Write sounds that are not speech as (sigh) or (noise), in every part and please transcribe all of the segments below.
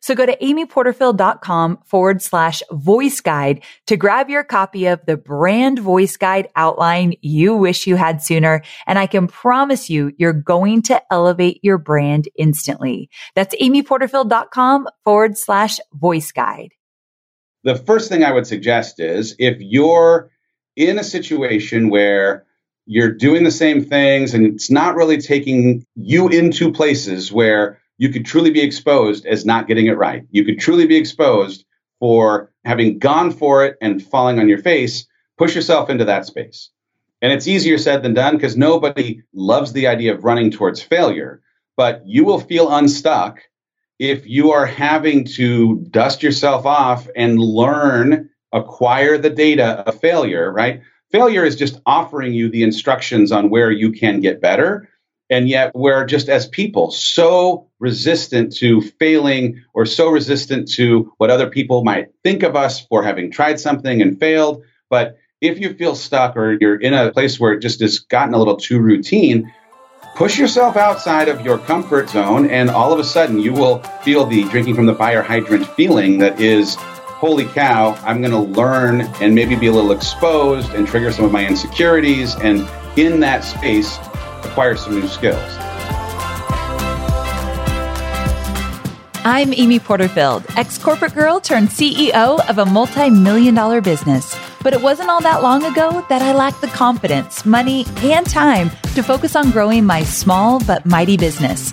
So go to amyporterfield.com forward slash voice guide to grab your copy of the brand voice guide outline you wish you had sooner. And I can promise you, you're going to elevate your brand instantly. That's amyporterfield.com forward slash voice guide. The first thing I would suggest is if you're in a situation where you're doing the same things and it's not really taking you into places where you could truly be exposed as not getting it right. You could truly be exposed for having gone for it and falling on your face. Push yourself into that space. And it's easier said than done because nobody loves the idea of running towards failure. But you will feel unstuck if you are having to dust yourself off and learn, acquire the data of failure, right? Failure is just offering you the instructions on where you can get better. And yet we're just as people so resistant to failing or so resistant to what other people might think of us for having tried something and failed. But if you feel stuck or you're in a place where it just has gotten a little too routine, push yourself outside of your comfort zone and all of a sudden you will feel the drinking from the fire hydrant feeling that is holy cow, I'm going to learn and maybe be a little exposed and trigger some of my insecurities. And in that space, acquire some new skills. I'm Amy Porterfield, ex corporate girl turned CEO of a multi million dollar business. But it wasn't all that long ago that I lacked the confidence, money, and time to focus on growing my small but mighty business.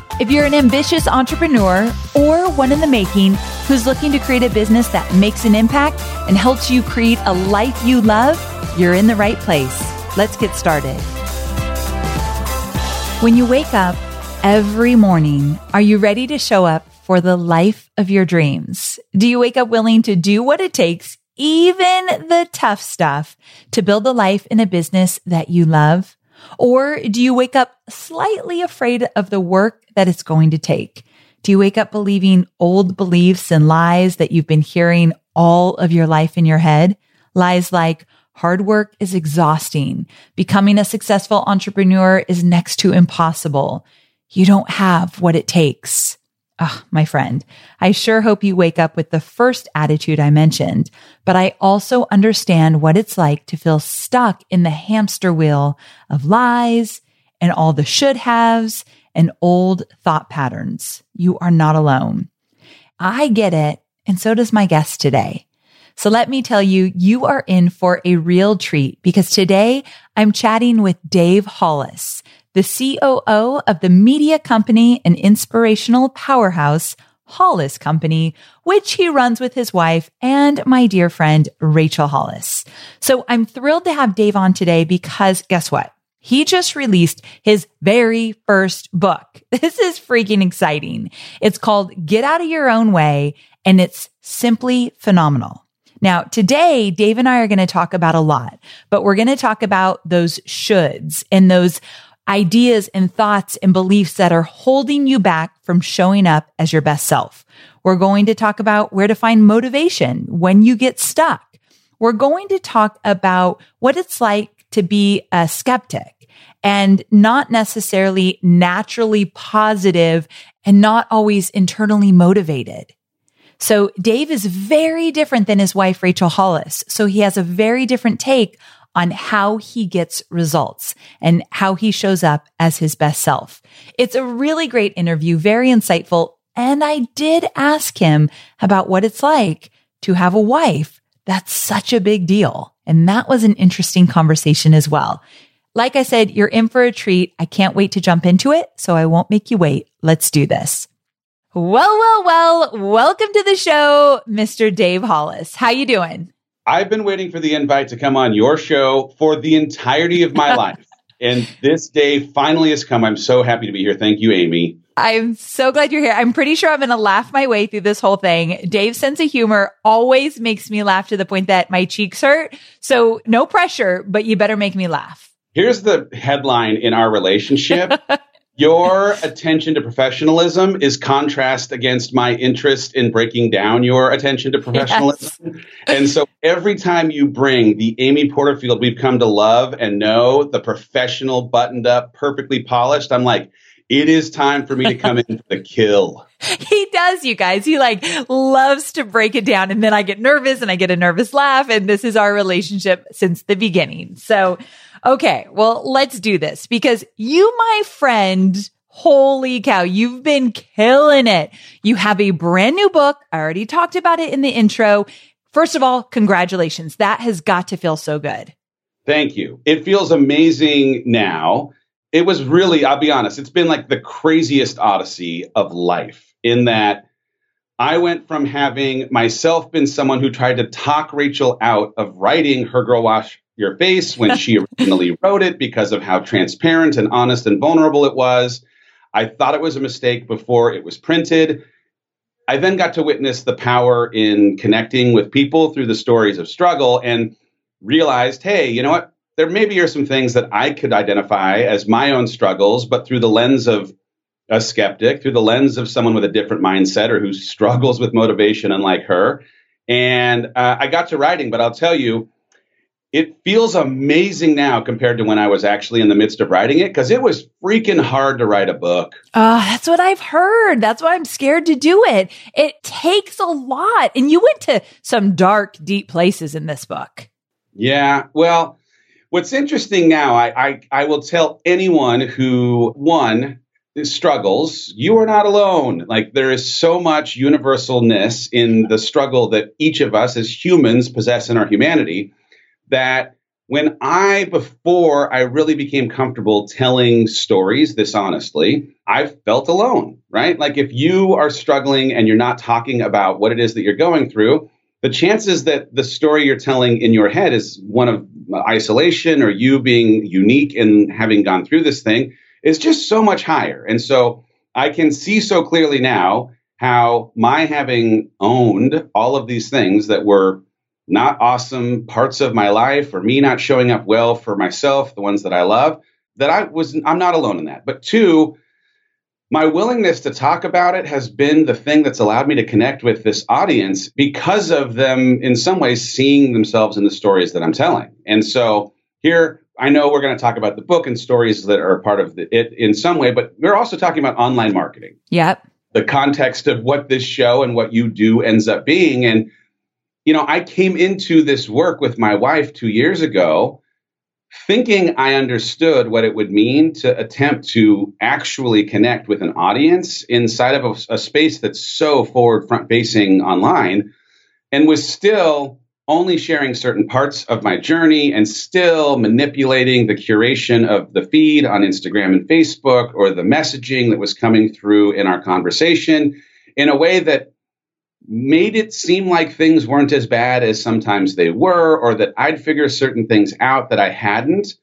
If you're an ambitious entrepreneur or one in the making who's looking to create a business that makes an impact and helps you create a life you love, you're in the right place. Let's get started. When you wake up every morning, are you ready to show up for the life of your dreams? Do you wake up willing to do what it takes, even the tough stuff, to build a life in a business that you love? Or do you wake up slightly afraid of the work that it's going to take? Do you wake up believing old beliefs and lies that you've been hearing all of your life in your head? Lies like, hard work is exhausting. Becoming a successful entrepreneur is next to impossible. You don't have what it takes. Oh, my friend, I sure hope you wake up with the first attitude I mentioned, but I also understand what it's like to feel stuck in the hamster wheel of lies and all the should haves and old thought patterns. You are not alone. I get it. And so does my guest today. So let me tell you, you are in for a real treat because today I'm chatting with Dave Hollis the COO of the media company and inspirational powerhouse Hollis Company, which he runs with his wife and my dear friend Rachel Hollis. So I'm thrilled to have Dave on today because guess what? He just released his very first book. (laughs) This is freaking exciting. It's called Get Out of Your Own Way and it's simply phenomenal. Now, today, Dave and I are going to talk about a lot, but we're going to talk about those shoulds and those ideas and thoughts and beliefs that are holding you back from showing up as your best self. We're going to talk about where to find motivation when you get stuck. We're going to talk about what it's like to be a skeptic and not necessarily naturally positive and not always internally motivated. So Dave is very different than his wife, Rachel Hollis. So he has a very different take on how he gets results and how he shows up as his best self. It's a really great interview, very insightful. And I did ask him about what it's like to have a wife. That's such a big deal. And that was an interesting conversation as well. Like I said, you're in for a treat. I can't wait to jump into it. So I won't make you wait. Let's do this. Well, well, well, welcome to the show, Mr. Dave Hollis. How you doing? I've been waiting for the invite to come on your show for the entirety of my (laughs) life. And this day finally has come. I'm so happy to be here. Thank you, Amy. I'm so glad you're here. I'm pretty sure I'm going to laugh my way through this whole thing. Dave's sense of humor always makes me laugh to the point that my cheeks hurt. So no pressure, but you better make me laugh. Here's the headline in our (laughs) relationship. Your attention to professionalism is contrast against my interest in breaking down your attention to professionalism. Yes. (laughs) And so every time you bring the Amy Porterfield we've come to love and know, the professional, buttoned up, perfectly polished, I'm like, it is time for me to come in for the kill. (laughs) He does, you guys. He like loves to break it down. And then I get nervous and I get a nervous laugh. And this is our relationship since the beginning. So, okay. Well, let's do this because you, my friend, Holy cow, you've been killing it. You have a brand new book. I already talked about it in the intro. First of all, congratulations. That has got to feel so good. Thank you. It feels amazing now it was really, I'll be honest, it's been like the craziest odyssey of life in that I went from having myself been someone who tried to talk Rachel out of writing Her Girl Wash Your Face when (laughs) she originally wrote it because of how transparent and honest and vulnerable it was. I thought it was a mistake before it was printed. I then got to witness the power in connecting with people through the stories of struggle and realized, hey, you know what? there maybe are some things that I could identify as my own struggles, but through the lens of a skeptic, through the lens of someone with a different mindset or who (laughs) struggles with motivation unlike her. And uh, I got to writing, but I'll tell you, it feels amazing now compared to when I was actually in the midst of writing it because it was freaking hard to write a book. Oh, that's what I've heard. That's why I'm scared to do it. It takes a lot. And you went to some dark, deep places in this book. Yeah. Well, What's interesting now, I, I, I will tell anyone who, one, struggles, you are not alone. Like there is so much universalness in the struggle that each of us as humans possess in our humanity that when I, before I really became comfortable telling stories this honestly, I felt alone, right? Like if you are struggling and you're not talking about what it is that you're going through, the chances that the story you're telling in your head is one of uh, isolation or you being unique in having gone through this thing is just so much higher. And so I can see so clearly now how my having owned all of these things that were not awesome parts of my life or me not showing up well for myself, the ones that I love, that I was I'm not alone in that. But two, my willingness to talk about it has been the thing that's allowed me to connect with this audience because of them in some ways seeing themselves in the stories that I'm telling. And so here I know we're going to talk about the book and stories that are part of the, it in some way, but we're also talking about online marketing. Yep. The context of what this show and what you do ends up being and you know, I came into this work with my wife 2 years ago thinking I understood what it would mean to attempt to actually connect with an audience inside of a, a space that's so forward front facing online and was still only sharing certain parts of my journey and still manipulating the curation of the feed on Instagram and Facebook or the messaging that was coming through in our conversation in a way that made it seem like things weren't as bad as sometimes they were, or that I'd figure certain things out that I hadn't.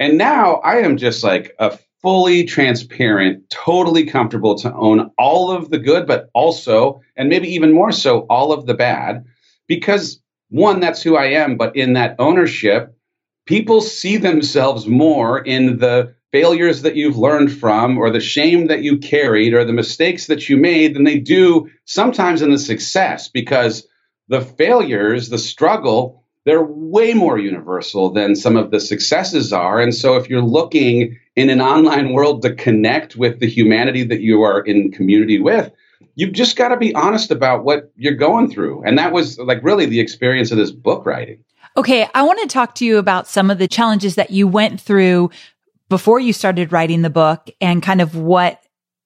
And now I am just like a fully transparent, totally comfortable to own all of the good, but also, and maybe even more so, all of the bad. Because one, that's who I am, but in that ownership, people see themselves more in the failures that you've learned from or the shame that you carried or the mistakes that you made than they do sometimes in the success because the failures, the struggle, they're way more universal than some of the successes are. And so if you're looking in an online world to connect with the humanity that you are in community with, you've just got to be honest about what you're going through. And that was like really the experience of this book writing. Okay. I want to talk to you about some of the challenges that you went through before you started writing the book and kind of what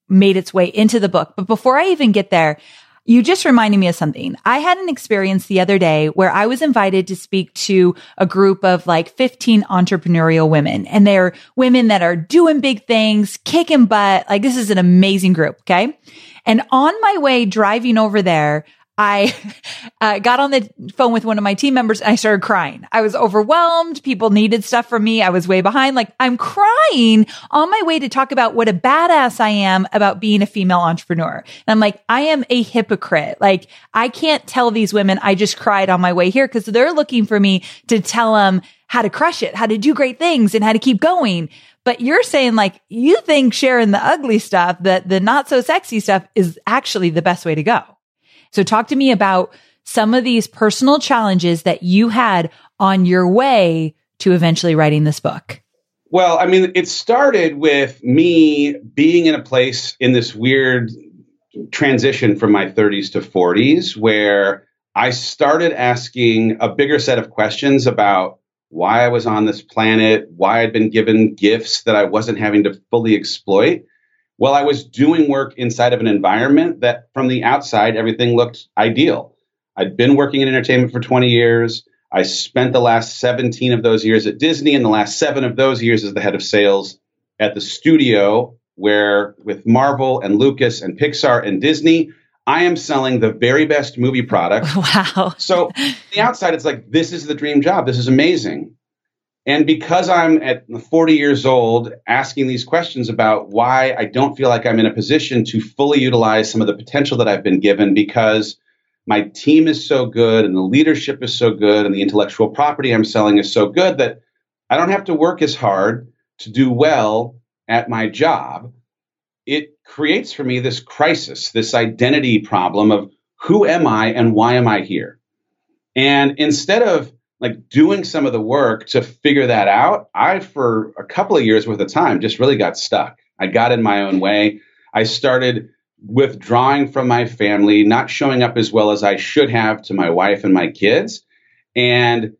made its way into the book. But before I even get there, you just reminded me of something. I had an experience the other day where I was invited to speak to a group of like 15 entrepreneurial women and they're women that are doing big things, kicking butt. Like this is an amazing group. Okay. And on my way driving over there, I (laughs) uh, got on the phone with one of my team members and I started crying. I was overwhelmed. People needed stuff from me. I was way behind. Like I'm crying on my way to talk about what a badass I am about being a female entrepreneur. And I'm like, I am a hypocrite. Like I can't tell these women I just cried on my way here because they're looking for me to tell them how to crush it, how to do great things and how to keep going. But you're saying like you think sharing the ugly stuff, that the not so sexy stuff is actually the best way to go. So talk to me about some of these personal challenges that you had on your way to eventually writing this book. Well, I mean, it started with me being in a place in this weird transition from my 30s to 40s where I started asking a bigger set of questions about why I was on this planet, why I'd been given gifts that I wasn't having to fully exploit. Well, I was doing work inside of an environment that from the outside, everything looked ideal. I'd been working in entertainment for 20 years. I spent the last 17 of those years at Disney and the last seven of those years as the head of sales at the studio, where with Marvel and Lucas and Pixar and Disney, I am selling the very best movie product. (laughs) Wow. so the outside, it's like, this is the dream job. This is amazing. And because I'm at 40 years old asking these questions about why I don't feel like I'm in a position to fully utilize some of the potential that I've been given because my team is so good and the leadership is so good and the intellectual property I'm selling is so good that I don't have to work as hard to do well at my job. It creates for me this crisis, this identity problem of who am I and why am I here? And instead of like doing some of the work to figure that out, I, for a couple of years worth of time, just really got stuck. I got in my own way. I started withdrawing from my family, not showing up as well as I should have to my wife and my kids, and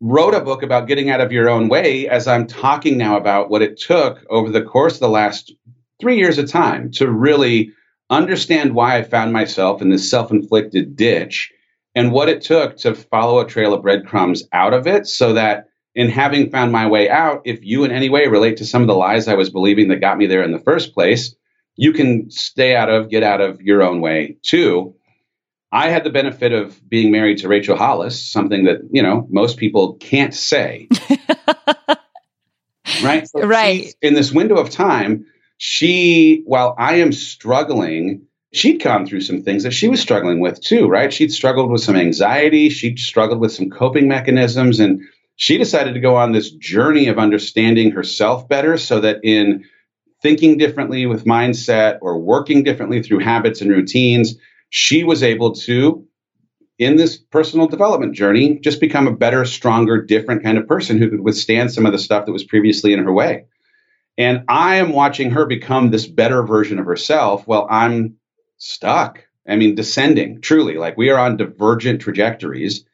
wrote a book about getting out of your own way as I'm talking now about what it took over the course of the last three years of time to really understand why I found myself in this self inflicted ditch and what it took to follow a trail of breadcrumbs out of it so that in having found my way out, if you in any way relate to some of the lies I was believing that got me there in the first place, you can stay out of, get out of your own way too. I had the benefit of being married to Rachel Hollis, something that, you know, most people can't say. (laughs) right? So right. In this window of time, she, while I am struggling she'd gone through some things that she was struggling with too, right? She'd struggled with some anxiety, she'd struggled with some coping mechanisms, and she decided to go on this journey of understanding herself better so that in thinking differently with mindset or working differently through habits and routines, she was able to, in this personal development journey, just become a better, stronger, different kind of person who could withstand some of the stuff that was previously in her way. And I am watching her become this better version of herself while I'm stuck. I mean, descending truly, like we are on divergent trajectories.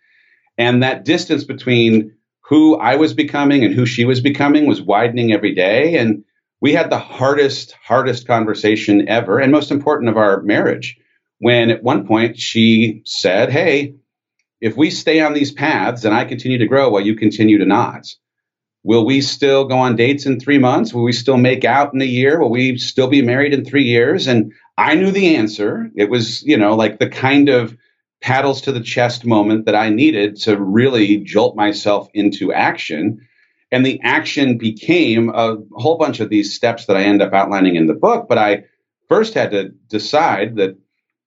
And that distance between who I was becoming and who she was becoming was widening every day. And we had the hardest, hardest conversation ever, and most important of our marriage, when at one point she said, Hey, if we stay on these paths and I continue to grow while you continue to not, will we still go on dates in three months? Will we still make out in a year? Will we still be married in three years? And I knew the answer. It was, you know, like the kind of paddles to the chest moment that I needed to really jolt myself into action. And the action became a whole bunch of these steps that I end up outlining in the book. But I first had to decide that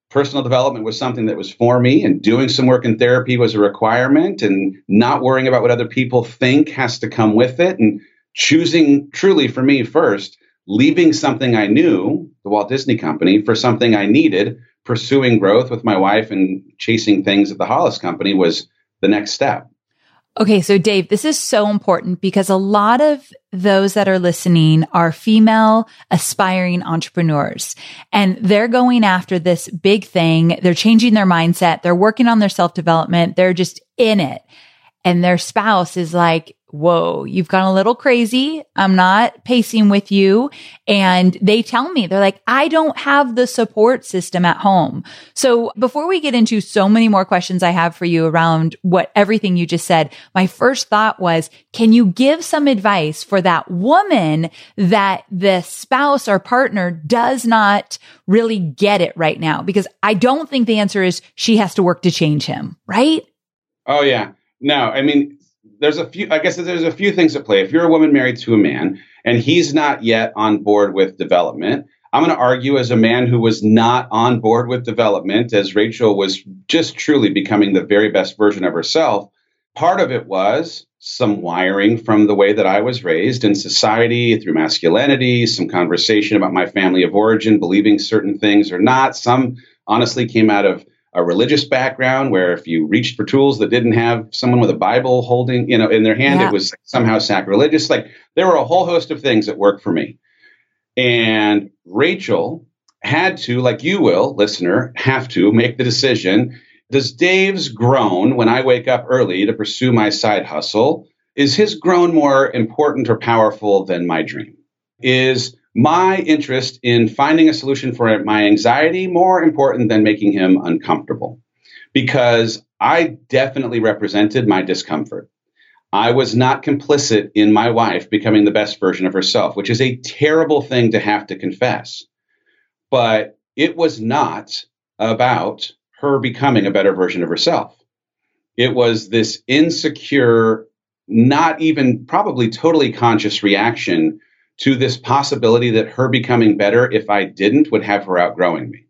personal development was something that was for me, and doing some work in therapy was a requirement, and not worrying about what other people think has to come with it. And choosing truly for me first leaving something I knew, the Walt Disney Company, for something I needed, pursuing growth with my wife and chasing things at the Hollis Company was the next step. Okay, so Dave, this is so important because a lot of those that are listening are female aspiring entrepreneurs and they're going after this big thing. They're changing their mindset. They're working on their self development. They're just in it. And their spouse is like, whoa, you've gone a little crazy. I'm not pacing with you. And they tell me, they're like, I don't have the support system at home. So before we get into so many more questions I have for you around what everything you just said, my first thought was, can you give some advice for that woman that the spouse or partner does not really get it right now? Because I don't think the answer is she has to work to change him, right? Oh, yeah. No, I mean, there's a few, I guess there's a few things at play. If you're a woman married to a man and he's not yet on board with development, I'm going to argue as a man who was not on board with development, as Rachel was just truly becoming the very best version of herself. Part of it was some wiring from the way that I was raised in society through masculinity, some conversation about my family of origin, believing certain things or not. Some honestly came out of a religious background where if you reached for tools that didn't have someone with a Bible holding, you know, in their hand, yeah. it was somehow sacrilegious. Like there were a whole host of things that worked for me. And Rachel had to, like you will, listener, have to make the decision. Does Dave's groan when I wake up early to pursue my side hustle, is his groan more important or powerful than my dream? Is my interest in finding a solution for my anxiety more important than making him uncomfortable because I definitely represented my discomfort. I was not complicit in my wife becoming the best version of herself, which is a terrible thing to have to confess. But it was not about her becoming a better version of herself. It was this insecure, not even probably totally conscious reaction to this possibility that her becoming better, if I didn't, would have her outgrowing me.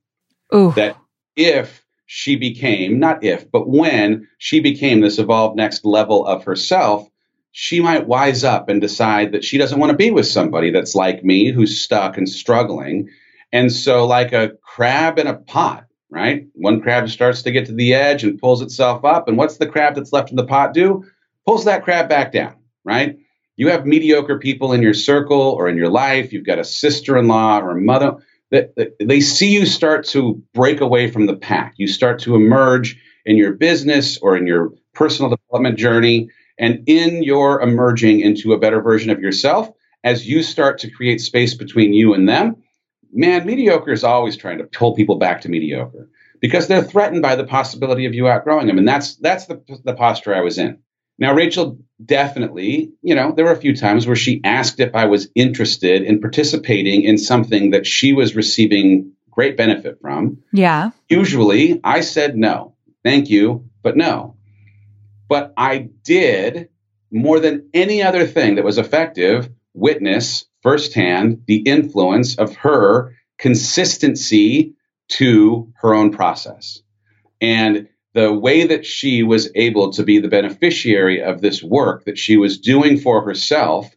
Ooh. That if she became, not if, but when she became this evolved next level of herself, she might wise up and decide that she doesn't want to be with somebody that's like me, who's stuck and struggling. And so, like a crab in a pot, right? One crab starts to get to the edge and pulls itself up. And what's the crab that's left in the pot do? Pulls that crab back down, right? You have mediocre people in your circle or in your life, you've got a sister in law or a mother, that, they see you start to break away from the pack. You start to emerge in your business or in your personal development journey. And in your emerging into a better version of yourself, as you start to create space between you and them, man, mediocre is always trying to pull people back to mediocre because they're threatened by the possibility of you outgrowing them. And that's that's the, the posture I was in. Now, Rachel definitely, you know, there were a few times where she asked if I was interested in participating in something that she was receiving great benefit from. Yeah. Usually I said no, thank you, but no. But I did more than any other thing that was effective witness firsthand the influence of her consistency to her own process. And the way that she was able to be the beneficiary of this work that she was doing for herself,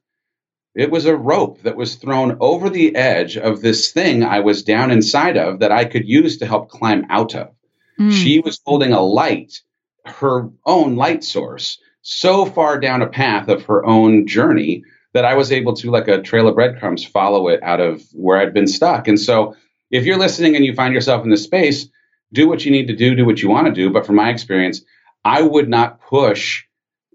it was a rope that was thrown over the edge of this thing I was down inside of that I could use to help climb out of. Mm. She was holding a light, her own light source, so far down a path of her own journey that I was able to, like a trail of breadcrumbs, follow it out of where I'd been stuck. And so, if you're listening and you find yourself in this space, do what you need to do, do what you want to do. But from my experience, I would not push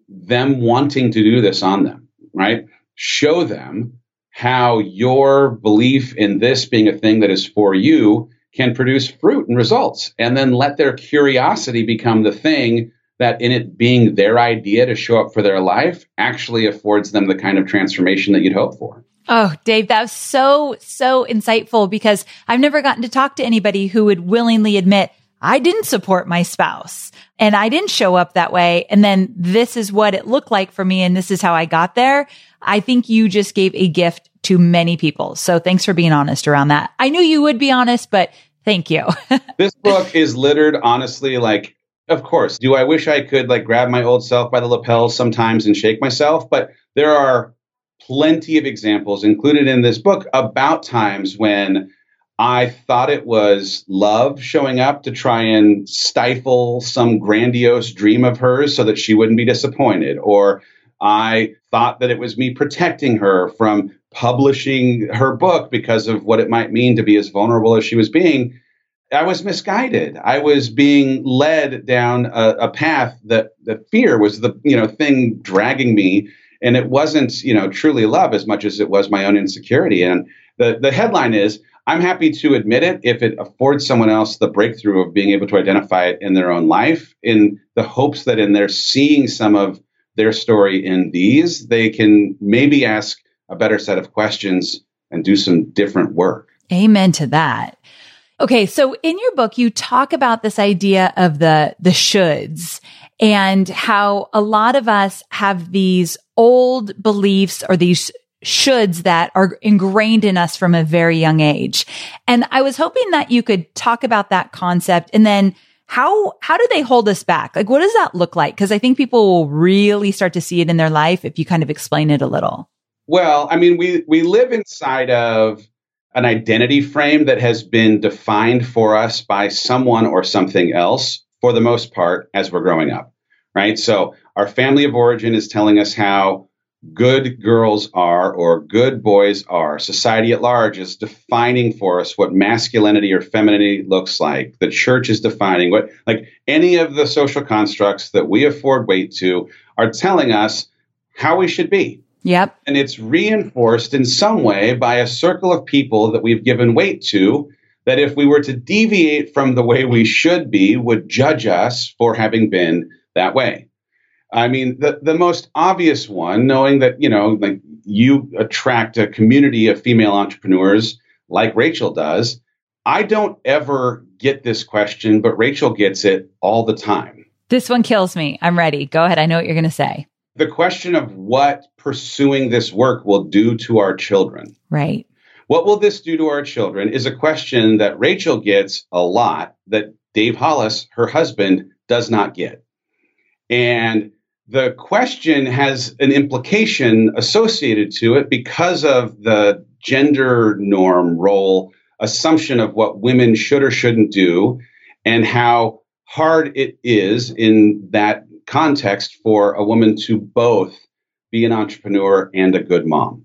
them wanting to do this on them, right? Show them how your belief in this being a thing that is for you can produce fruit and results. And then let their curiosity become the thing that, in it being their idea to show up for their life, actually affords them the kind of transformation that you'd hope for. Oh, Dave, that was so, so insightful because I've never gotten to talk to anybody who would willingly admit, I didn't support my spouse and I didn't show up that way. And then this is what it looked like for me. And this is how I got there. I think you just gave a gift to many people. So thanks for being honest around that. I knew you would be honest, but thank you. (laughs) this book is littered, honestly, like, of course, do I wish I could like grab my old self by the lapels sometimes and shake myself? But there are plenty of examples included in this book about times when I thought it was love showing up to try and stifle some grandiose dream of hers so that she wouldn't be disappointed. Or I thought that it was me protecting her from publishing her book because of what it might mean to be as vulnerable as she was being. I was misguided. I was being led down a, a path that, that fear was the you know thing dragging me, and it wasn't you know truly love as much as it was my own insecurity. And the the headline is I'm happy to admit it if it affords someone else the breakthrough of being able to identify it in their own life, in the hopes that in their seeing some of their story in these, they can maybe ask a better set of questions and do some different work. Amen to that. Okay. So in your book, you talk about this idea of the, the shoulds and how a lot of us have these old beliefs or these shoulds that are ingrained in us from a very young age. And I was hoping that you could talk about that concept and then how how do they hold us back? Like what does that look like? Because I think people will really start to see it in their life if you kind of explain it a little. Well, I mean, we we live inside of an identity frame that has been defined for us by someone or something else for the most part as we're growing up, right? So our family of origin is telling us how good girls are or good boys are. Society at large is defining for us what masculinity or femininity looks like. The church is defining what, like any of the social constructs that we afford weight to are telling us how we should be. Yep. And it's reinforced in some way by a circle of people that we've given weight to that if we were to deviate from the way we should be would judge us for having been that way. I mean, the, the most obvious one, knowing that, you know, like you attract a community of female entrepreneurs like Rachel does. I don't ever get this question, but Rachel gets it all the time. This one kills me. I'm ready. Go ahead. I know what you're going to say the question of what pursuing this work will do to our children. Right. What will this do to our children is a question that Rachel gets a lot that Dave Hollis, her husband, does not get. And the question has an implication associated to it because of the gender norm role assumption of what women should or shouldn't do and how hard it is in that context for a woman to both be an entrepreneur and a good mom.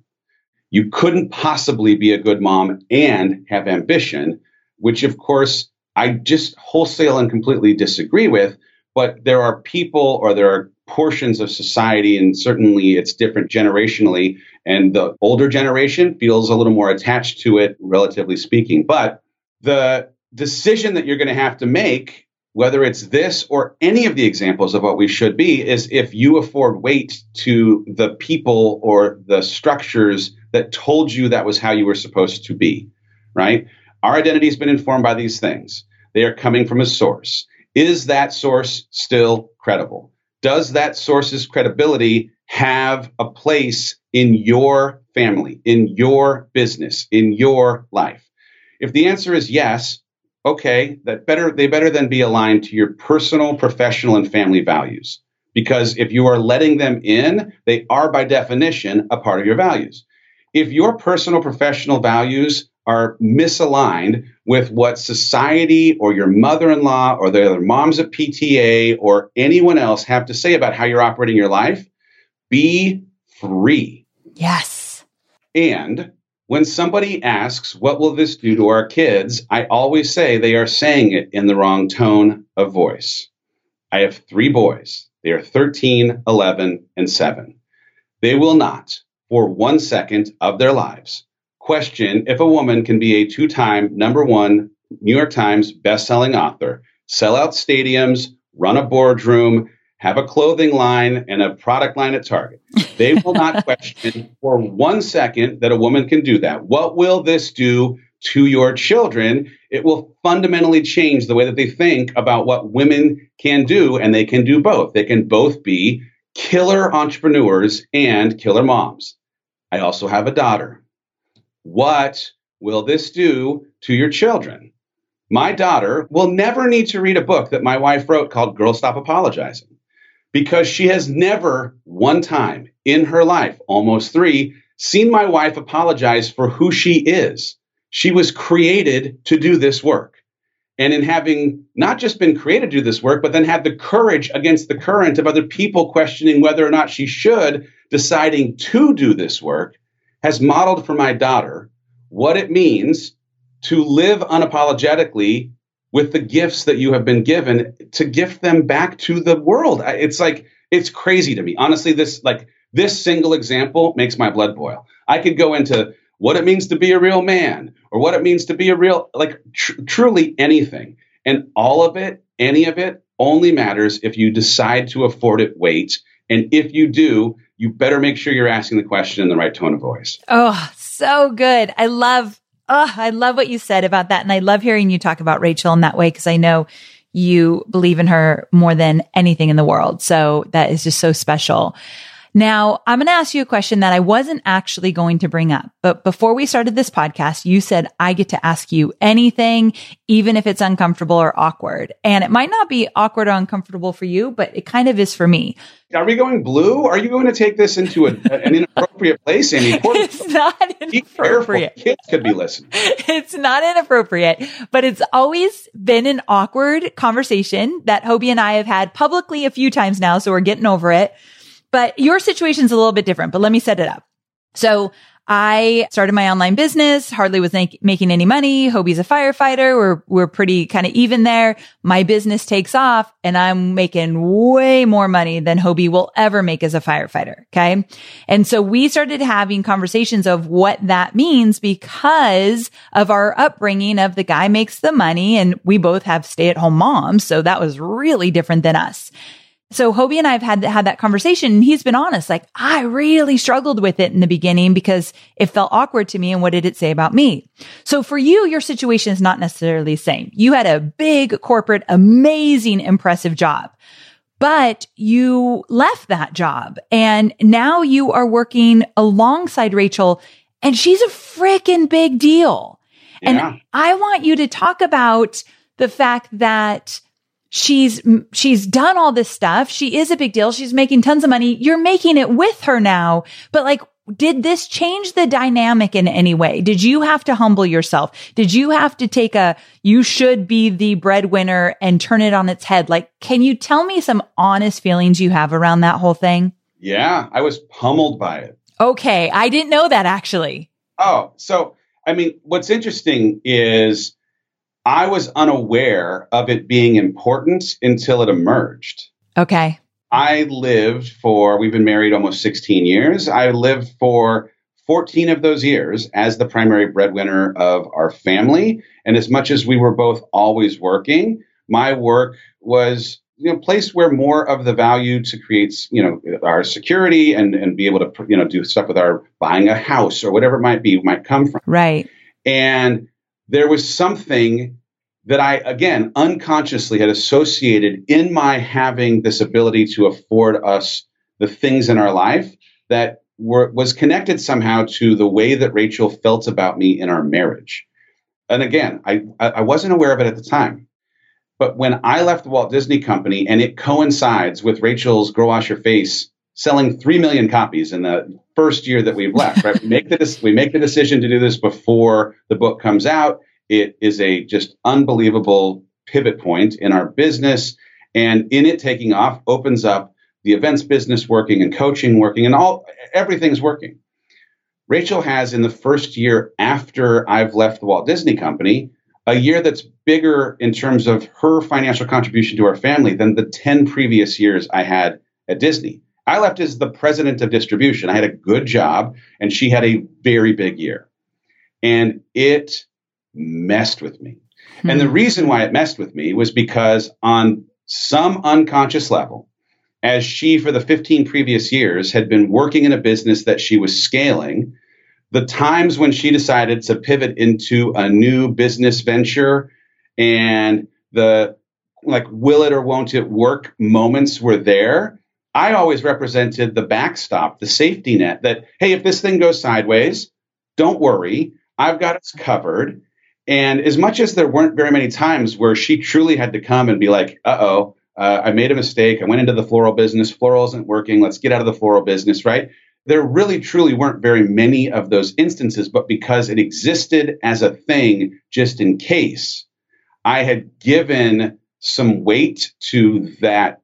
You couldn't possibly be a good mom and have ambition, which of course I just wholesale and completely disagree with. But there are people or there are portions of society, and certainly it's different generationally. And the older generation feels a little more attached to it, relatively speaking. But the decision that you're going to have to make whether it's this or any of the examples of what we should be, is if you afford weight to the people or the structures that told you that was how you were supposed to be, right? Our identity has been informed by these things. They are coming from a source. Is that source still credible? Does that source's credibility have a place in your family, in your business, in your life? If the answer is yes, okay, that better they better then be aligned to your personal, professional, and family values. Because if you are letting them in, they are by definition a part of your values. If your personal, professional values are misaligned with what society or your mother-in-law or the other moms at PTA or anyone else have to say about how you're operating your life, be free. Yes. And when somebody asks, What will this do to our kids? I always say they are saying it in the wrong tone of voice. I have three boys. They are 13, 11, and 7. They will not, for one second of their lives, question if a woman can be a two time number one New York Times best-selling author, sell out stadiums, run a boardroom, have a clothing line and a product line at Target. They will not (laughs) question for one second that a woman can do that. What will this do to your children? It will fundamentally change the way that they think about what women can do, and they can do both. They can both be killer entrepreneurs and killer moms. I also have a daughter. What will this do to your children? My daughter will never need to read a book that my wife wrote called Girl Stop Apologizing because she has never one time in her life, almost three, seen my wife apologize for who she is. she was created to do this work. And in having not just been created to do this work, but then had the courage against the current of other people questioning whether or not she should, deciding to do this work, has modeled for my daughter what it means to live unapologetically with the gifts that you have been given to gift them back to the world. It's like it's crazy to me. Honestly, this like this single example makes my blood boil. I could go into what it means to be a real man or what it means to be a real like tr- truly anything. And all of it, any of it only matters if you decide to afford it weight. And if you do, you better make sure you're asking the question in the right tone of voice. Oh, so good. I love Oh, I love what you said about that. And I love hearing you talk about Rachel in that way because I know you believe in her more than anything in the world. So that is just so special. Now, I'm going to ask you a question that I wasn't actually going to bring up. But before we started this podcast, you said I get to ask you anything, even if it's uncomfortable or awkward. And it might not be awkward or uncomfortable for you, but it kind of is for me. Are we going blue? Are you going to take this into a, an inappropriate place, Amy? (laughs) it's not (laughs) inappropriate. Kids could be listening. It's not inappropriate, but it's always been an awkward conversation that Hobie and I have had publicly a few times now. So we're getting over it. But your situation's a little bit different, but let me set it up. So I started my online business, hardly was make, making any money. Hobie's a firefighter. We're, we're pretty kind of even there. My business takes off and I'm making way more money than Hobie will ever make as a firefighter. Okay. And so we started having conversations of what that means because of our upbringing of the guy makes the money and we both have stay at home moms. So that was really different than us. So Hobie and I have had had that conversation and he's been honest. Like I really struggled with it in the beginning because it felt awkward to me. And what did it say about me? So for you, your situation is not necessarily the same. You had a big corporate, amazing, impressive job, but you left that job and now you are working alongside Rachel and she's a freaking big deal. Yeah. And I want you to talk about the fact that she's she's done all this stuff. She is a big deal. She's making tons of money. You're making it with her now. But like did this change the dynamic in any way? Did you have to humble yourself? Did you have to take a you should be the breadwinner and turn it on its head? Like can you tell me some honest feelings you have around that whole thing? Yeah, I was pummeled by it. Okay, I didn't know that actually. Oh, so I mean, what's interesting is I was unaware of it being important until it emerged. Okay. I lived for, we've been married almost 16 years. I lived for 14 of those years as the primary breadwinner of our family. And as much as we were both always working, my work was you know place where more of the value to create you know our security and and be able to you know do stuff with our buying a house or whatever it might be might come from right and there was something that I, again, unconsciously had associated in my having this ability to afford us the things in our life that were, was connected somehow to the way that Rachel felt about me in our marriage. And again, I, I wasn't aware of it at the time. But when I left the Walt Disney Company and it coincides with Rachel's Girl Wash Your Face selling 3 million copies in the first year that we've left, right? we, make the, we make the decision to do this before the book comes out. It is a just unbelievable pivot point in our business. And in it taking off opens up the events business working and coaching working and all everything's working. Rachel has in the first year after I've left the Walt Disney Company, a year that's bigger in terms of her financial contribution to our family than the 10 previous years I had at Disney. I left as the president of distribution. I had a good job, and she had a very big year. And it messed with me. Hmm. And the reason why it messed with me was because on some unconscious level, as she, for the 15 previous years, had been working in a business that she was scaling, the times when she decided to pivot into a new business venture and the like, will it or won't it work moments were there. I always represented the backstop, the safety net that, hey, if this thing goes sideways, don't worry. I've got us covered. And as much as there weren't very many times where she truly had to come and be like, uh oh, I made a mistake. I went into the floral business. Floral isn't working. Let's get out of the floral business, right? there really truly weren't very many of those instances, but because it existed as a thing just in case, I had given some weight to that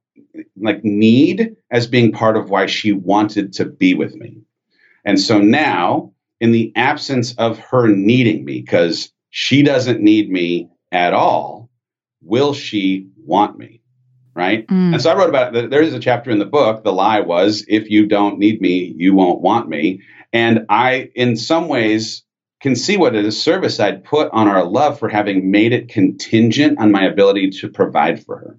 like need as being part of why she wanted to be with me. And so now, in the absence of her needing me, because she doesn't need me at all, will she want me? right? Mm. And so I wrote about it. There is a chapter in the book. The lie was, if you don't need me, you won't want me. And I, in some ways, can see what a service I'd put on our love for having made it contingent on my ability to provide for her.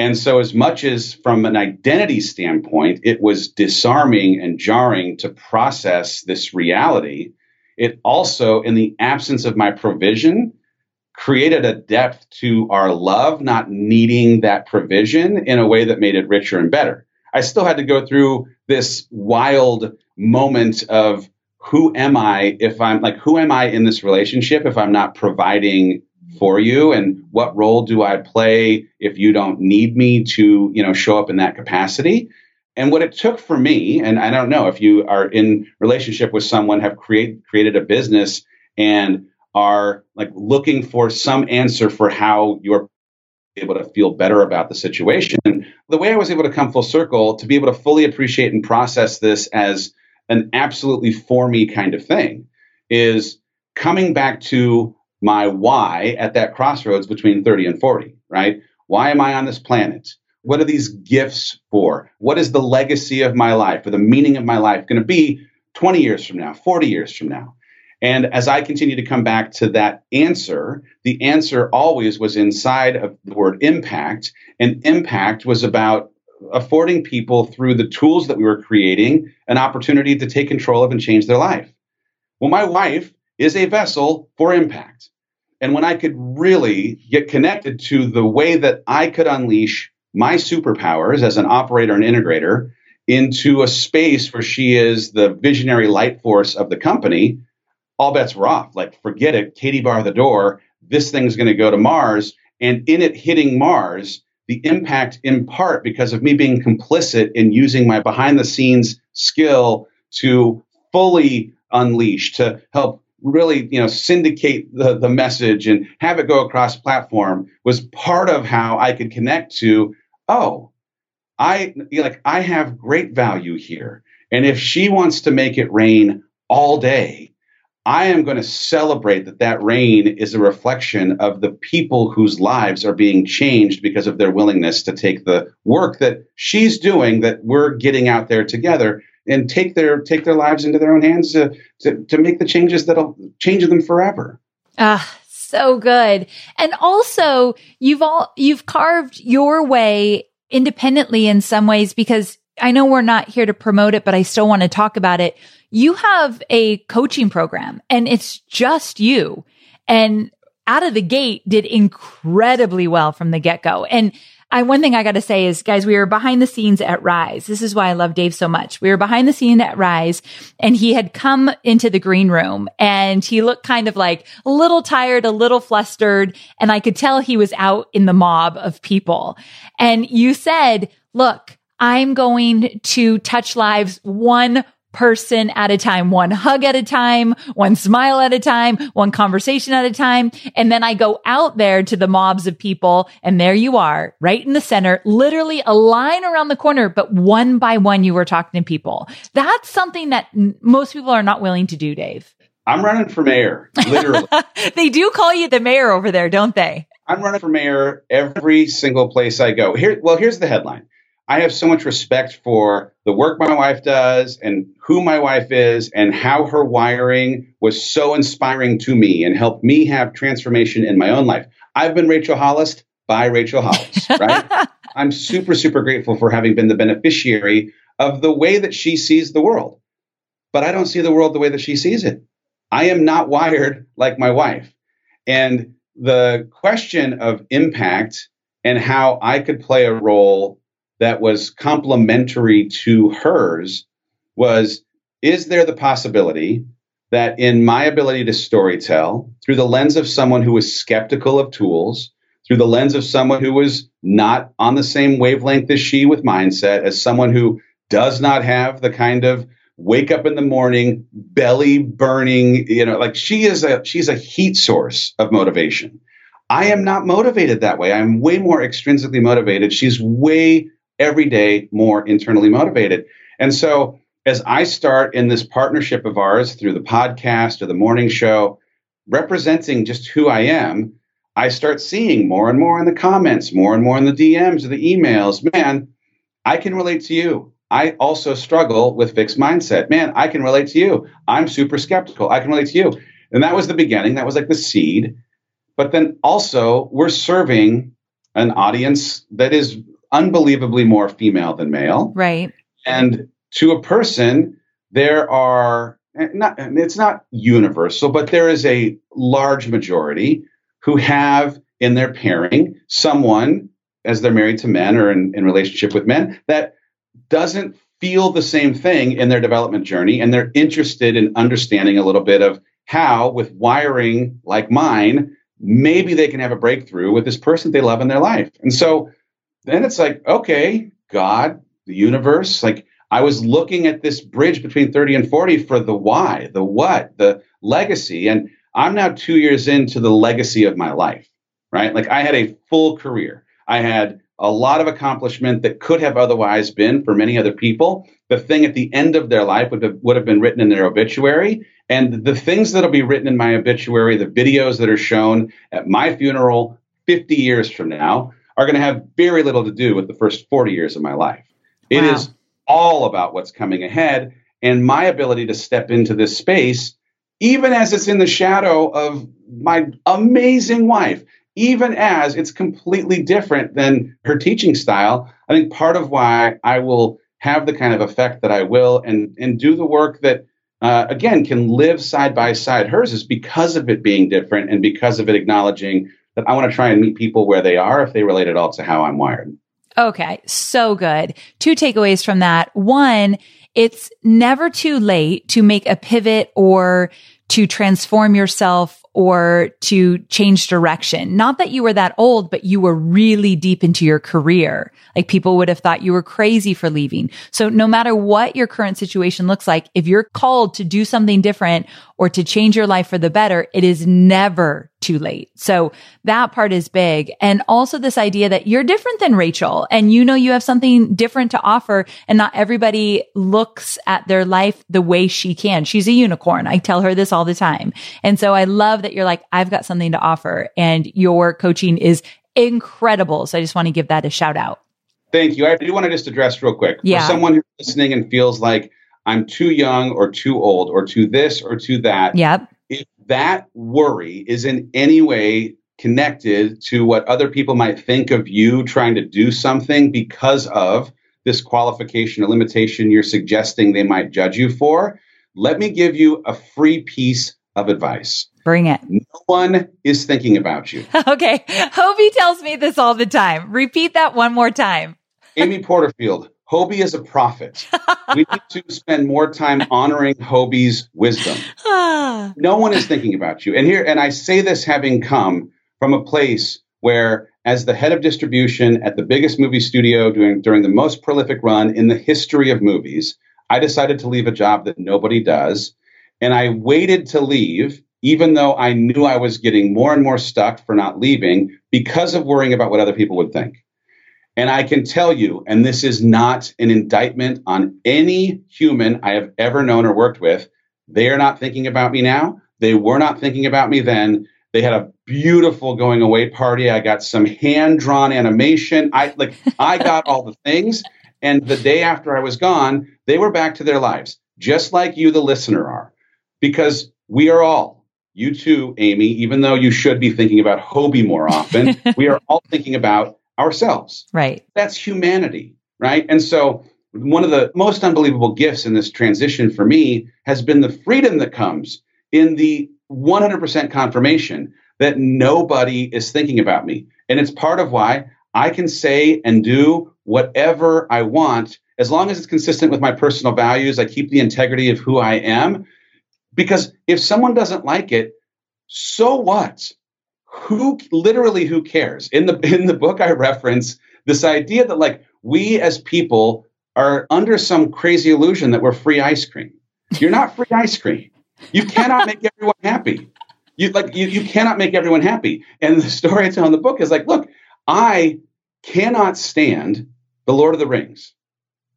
And so, as much as from an identity standpoint, it was disarming and jarring to process this reality, it also, in the absence of my provision, created a depth to our love, not needing that provision in a way that made it richer and better. I still had to go through this wild moment of who am I if I'm like, who am I in this relationship if I'm not providing for you? And what role do I play if you don't need me to, you know, show up in that capacity? And what it took for me, and I don't know if you are in relationship with someone, have create, created a business and are like looking for some answer for how you're able to feel better about the situation. The way I was able to come full circle to be able to fully appreciate and process this as an absolutely for me kind of thing is coming back to my why at that crossroads between 30 and 40, right? Why am I on this planet? What are these gifts for? What is the legacy of my life or the meaning of my life going to be 20 years from now, 40 years from now? And as I continue to come back to that answer, the answer always was inside of the word impact. And impact was about affording people through the tools that we were creating an opportunity to take control of and change their life. Well, my wife is a vessel for impact. And when I could really get connected to the way that I could unleash my superpowers as an operator and integrator into a space where she is the visionary light force of the company, all bets were off. Like, forget it. Katie bar the door. This thing's going to go to Mars. And in it hitting Mars, the impact, in part because of me being complicit in using my behind the scenes skill to fully unleash, to help really you know syndicate the, the message and have it go across platform was part of how i could connect to oh i like i have great value here. And if she wants to make it rain all day I am going to celebrate that that rain is a reflection of the people whose lives are being changed because of their willingness to take the work that she's doing that we're getting out there together and take their take their lives into their own hands to to, to make the changes that'll change them forever. Ah, so good. And also, you've all you've carved your way independently in some ways because I know we're not here to promote it, but I still want to talk about it you have a coaching program and it's just you and out of the gate did incredibly well from the get go. And I, one thing I got to say is, guys, we were behind the scenes at Rise. This is why I love Dave so much. We were behind the scene at Rise and he had come into the green room and he looked kind of like a little tired, a little flustered. And I could tell he was out in the mob of people. And you said, look, I'm going to touch lives one person at a time, one hug at a time, one smile at a time, one conversation at a time. And then I go out there to the mobs of people and there you are right in the center, literally a line around the corner, but one by one you were talking to people. That's something that most people are not willing to do, Dave. I'm running for mayor, literally. (laughs) they do call you the mayor over there, don't they? I'm running for mayor every single place I go. Here, well, here's the headline. I have so much respect for the work my wife does and who my wife is and how her wiring was so inspiring to me and helped me have transformation in my own life. I've been Rachel Hollis by Rachel Hollis, (laughs) right? I'm super, super grateful for having been the beneficiary of the way that she sees the world. But I don't see the world the way that she sees it. I am not wired like my wife. And the question of impact and how I could play a role that was complementary to hers was is there the possibility that in my ability to storytell through the lens of someone who was skeptical of tools through the lens of someone who was not on the same wavelength as she with mindset as someone who does not have the kind of wake up in the morning, belly burning, you know, like she is a she's a heat source of motivation. I am not motivated that way. I'm way more extrinsically motivated. She's way every day more internally motivated. And so as I start in this partnership of ours through the podcast or the morning show, representing just who I am, I start seeing more and more in the comments, more and more in the DMs or the emails. Man, I can relate to you. I also struggle with fixed mindset. Man, I can relate to you. I'm super skeptical. I can relate to you. And that was the beginning. That was like the seed. But then also, we're serving an audience that is unbelievably more female than male. Right. And to a person, there are eh, not it's not universal, but there is a large majority who have in their pairing someone as they're married to men or in, in relationship with men that doesn't feel the same thing in their development journey and they're interested in understanding a little bit of how with wiring like mine maybe they can have a breakthrough with this person they love in their life. And so then it's like, okay, God, the universe, like I was looking at this bridge between 30 and 40 for the why, the what, the legacy. And I'm now two years into the legacy of my life, right? Like I had a full career. I had a lot of accomplishment that could have otherwise been for many other people. The thing at the end of their life would have, would have been written in their obituary. And the things that'll be written in my obituary, the videos that are shown at my funeral 50 years from now, are going to have very little to do with the first 40 years of my life. Wow. It is all about what's coming ahead and my ability to step into this space, even as it's in the shadow of my amazing wife, even as it's completely different than her teaching style. I think part of why I will have the kind of effect that I will and, and do the work that uh, again, can live side by side. Hers is because of it being different and because of it acknowledging that I want to try and meet people where they are if they relate at all to how I'm wired. Okay, so good. Two takeaways from that. One, it's never too late to make a pivot or to transform yourself or to change direction. Not that you were that old, but you were really deep into your career. Like people would have thought you were crazy for leaving. So no matter what your current situation looks like, if you're called to do something different or to change your life for the better, it is never too late. So that part is big. And also this idea that you're different than Rachel and you know you have something different to offer and not everybody looks at their life the way she can. She's a unicorn. I tell her this all the time. And so I love that you're like, I've got something to offer and your coaching is incredible. So I just want to give that a shout out. Thank you. I do want to just address real quick yeah. for someone who's listening and feels like I'm too young or too old or too this or too that. Yep. If that worry is in any way connected to what other people might think of you trying to do something because of this qualification or limitation you're suggesting they might judge you for, let me give you a free piece of advice. Bring it. No one is thinking about you. (laughs) okay. Hobie tells me this all the time. Repeat that one more time. Amy Porterfield, Hobie is a prophet. (laughs) we need to spend more time honoring Hobie's wisdom. Ah. no one is thinking about you. And here, and I say this having come from a place where, as the head of distribution at the biggest movie studio during, during the most prolific run in the history of movies, I decided to leave a job that nobody does. And I waited to leave, even though I knew I was getting more and more stuck for not leaving because of worrying about what other people would think. And I can tell you, and this is not an indictment on any human I have ever known or worked with, they are not thinking about me now. They were not thinking about me then. They had a beautiful going away party. I got some hand drawn animation. I like (laughs) I got all the things. And the day after I was gone, they were back to their lives, just like you, the listener, are. Because we are all, you too, Amy, even though you should be thinking about Hobie more often, (laughs) we are all thinking about ourselves. Right. That's humanity, right? And so one of the most unbelievable gifts in this transition for me has been the freedom that comes in the 100% confirmation that nobody is thinking about me. And it's part of why I can say and do whatever I want as long as it's consistent with my personal values. I keep the integrity of who I am. Because if someone doesn't like it, so what? who literally who cares in the in the book i reference this idea that like we as people are under some crazy illusion that we're free ice cream. You're not free ice cream. You cannot make everyone happy. You like you, you cannot make everyone happy. And the story I tell in the book is like, look, I cannot stand the Lord of the Rings.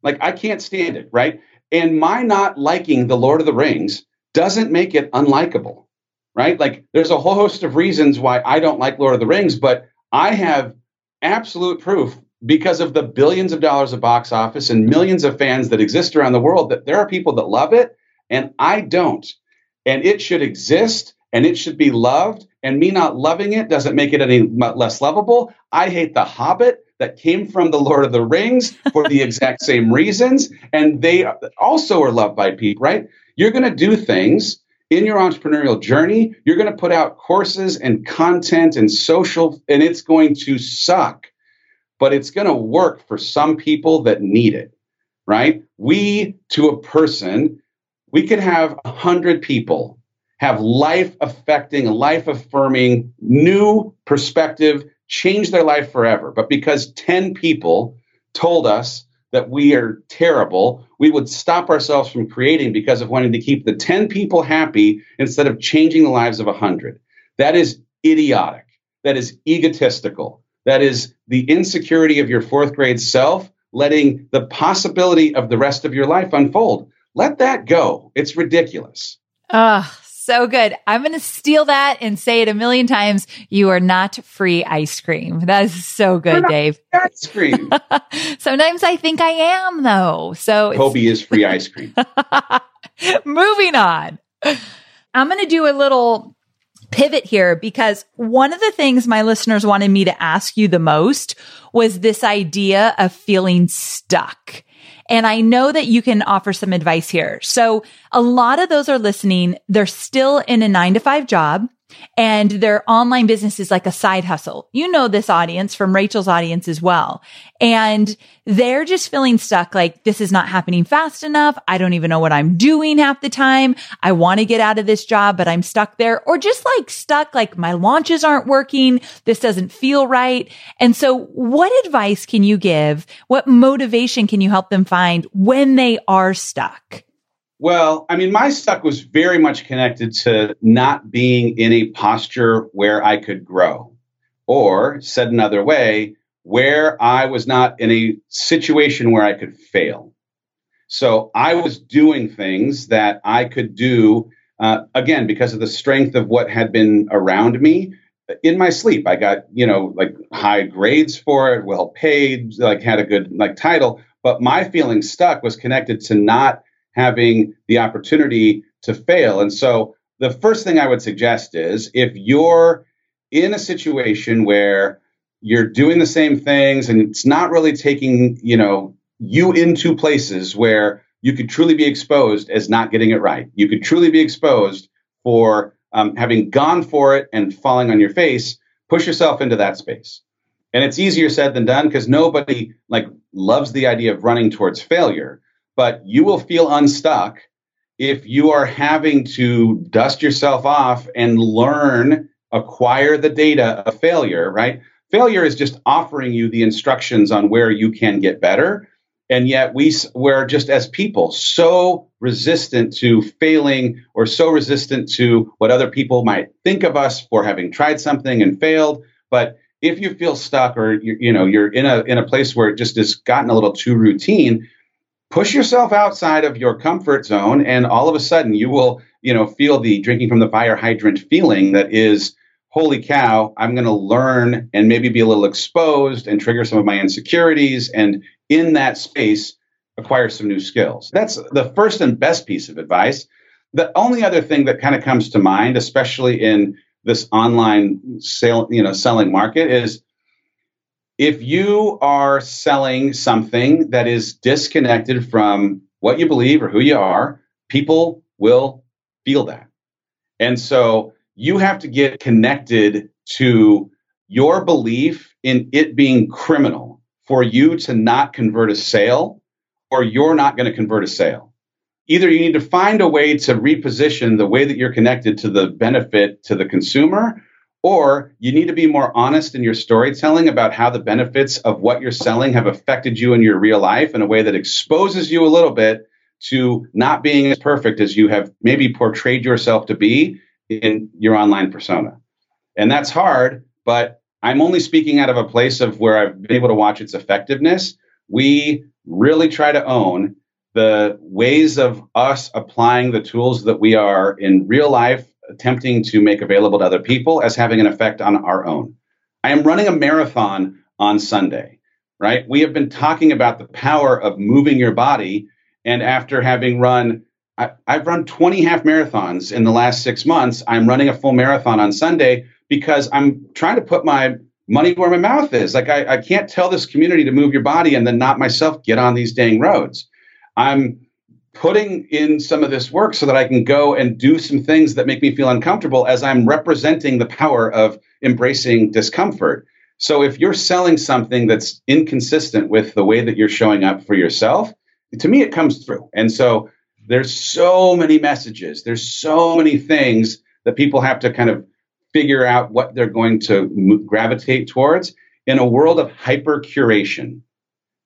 Like I can't stand it, right? And my not liking the Lord of the Rings doesn't make it unlikable, right? Like there's a whole host of reasons why I don't like Lord of the Rings, but I have absolute proof because of the billions of dollars of box office and millions of fans that exist around the world that there are people that love it and I don't. And it should exist and it should be loved. And me not loving it doesn't make it any less lovable. I hate The Hobbit that came from The Lord of the Rings for the (laughs) exact same reasons. And they also are loved by people, right? You're going to do things in your entrepreneurial journey. You're going to put out courses and content and social, and it's going to suck but it's going to work for some people that need it, right? We, to a person, we could have a hundred people have life affecting, life affirming, new perspective, change their life forever. But because 10 people told us that we are terrible, we would stop ourselves from creating because of wanting to keep the 10 people happy instead of changing the lives of 100. That is idiotic. That is egotistical. That is the insecurity of your fourth grade self, letting the possibility of the rest of your life unfold. Let that go. It's ridiculous. Oh, so good. I'm going to steal that and say it a million times. You are not free ice cream. That is so good, Dave. Ice cream. (laughs) Sometimes I think I am, though. So Hobie is free ice cream. (laughs) Moving on. I'm going to do a little pivot here because one of the things my listeners wanted me to ask you the most was this idea of feeling stuck. And I know that you can offer some advice here. So a lot of those are listening. They're still in a nine to five job and their online business is like a side hustle. You know this audience from Rachel's audience as well. And they're just feeling stuck like this is not happening fast enough. I don't even know what I'm doing half the time. I want to get out of this job, but I'm stuck there or just like stuck like my launches aren't working. This doesn't feel right. And so what advice can you give? What motivation can you help them find when they are stuck? Well, I mean, my stuck was very much connected to not being in a posture where I could grow, or said another way, where I was not in a situation where I could fail. So I was doing things that I could do, uh, again, because of the strength of what had been around me in my sleep. I got, you know, like high grades for it, well paid, like had a good like title. But my feeling stuck was connected to not having the opportunity to fail. And so the first thing I would suggest is if you're in a situation where you're doing the same things and it's not really taking, you know, you into places where you could truly be exposed as not getting it right. You could truly be exposed for um, having gone for it and falling on your face. Push yourself into that space. And it's easier said than done because nobody like loves the idea of running towards failure but you will feel unstuck if you are having to dust yourself off and learn, acquire the data of failure, right? Failure is just offering you the instructions on where you can get better. And yet we, we're just as people so resistant to failing or so resistant to what other people might think of us for having tried something and failed. But if you feel stuck or you, you know you're in a in a place where it just has gotten a little too routine, push yourself outside of your comfort zone and all of a sudden you will you know feel the drinking from the fire hydrant feeling that is holy cow i'm going to learn and maybe be a little exposed and trigger some of my insecurities and in that space acquire some new skills. That's the first and best piece of advice. The only other thing that kind of comes to mind especially in this online sale you know selling market is if you are selling something that is disconnected from what you believe or who you are, people will feel that. And so you have to get connected to your belief in it being criminal for you to not convert a sale or you're not going to convert a sale. Either you need to find a way to reposition the way that you're connected to the benefit to the consumer or you need to be more honest in your storytelling about how the benefits of what you're selling have affected you in your real life in a way that exposes you a little bit to not being as perfect as you have maybe portrayed yourself to be in your online persona. And that's hard, but I'm only speaking out of a place of where I've been able to watch its effectiveness. We really try to own the ways of us applying the tools that we are in real life attempting to make available to other people as having an effect on our own. I am running a marathon on Sunday, right? We have been talking about the power of moving your body. And after having run, I, have run 20 half marathons in the last six months, I'm running a full marathon on Sunday because I'm trying to put my money where my mouth is. Like, I, I can't tell this community to move your body and then not myself get on these dang roads. I'm putting in some of this work so that I can go and do some things that make me feel uncomfortable as I'm representing the power of embracing discomfort. So if you're selling something that's inconsistent with the way that you're showing up for yourself, to me it comes through. And so there's so many messages, there's so many things that people have to kind of figure out what they're going to gravitate towards in a world of hyper curation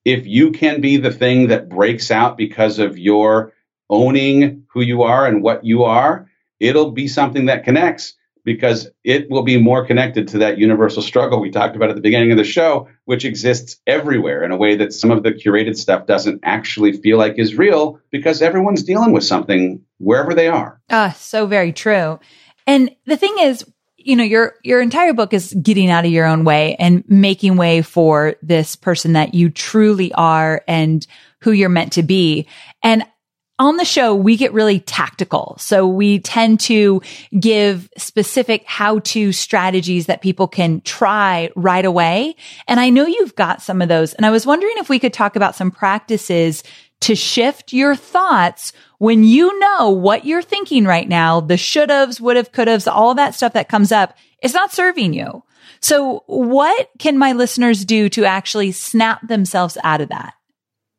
if you can be the thing that breaks out because of your owning who you are and what you are, it'll be something that connects because it will be more connected to that universal struggle we talked about at the beginning of the show, which exists everywhere in a way that some of the curated stuff doesn't actually feel like is real because everyone's dealing with something wherever they are. Ah, so very true. And the thing is, you know, your, your entire book is getting out of your own way and making way for this person that you truly are and who you're meant to be. And on the show, we get really tactical. So we tend to give specific how to strategies that people can try right away. And I know you've got some of those. And I was wondering if we could talk about some practices to shift your thoughts when you know what you're thinking right now, the should haves, would have, could haves, all that stuff that comes up is not serving you. So what can my listeners do to actually snap themselves out of that?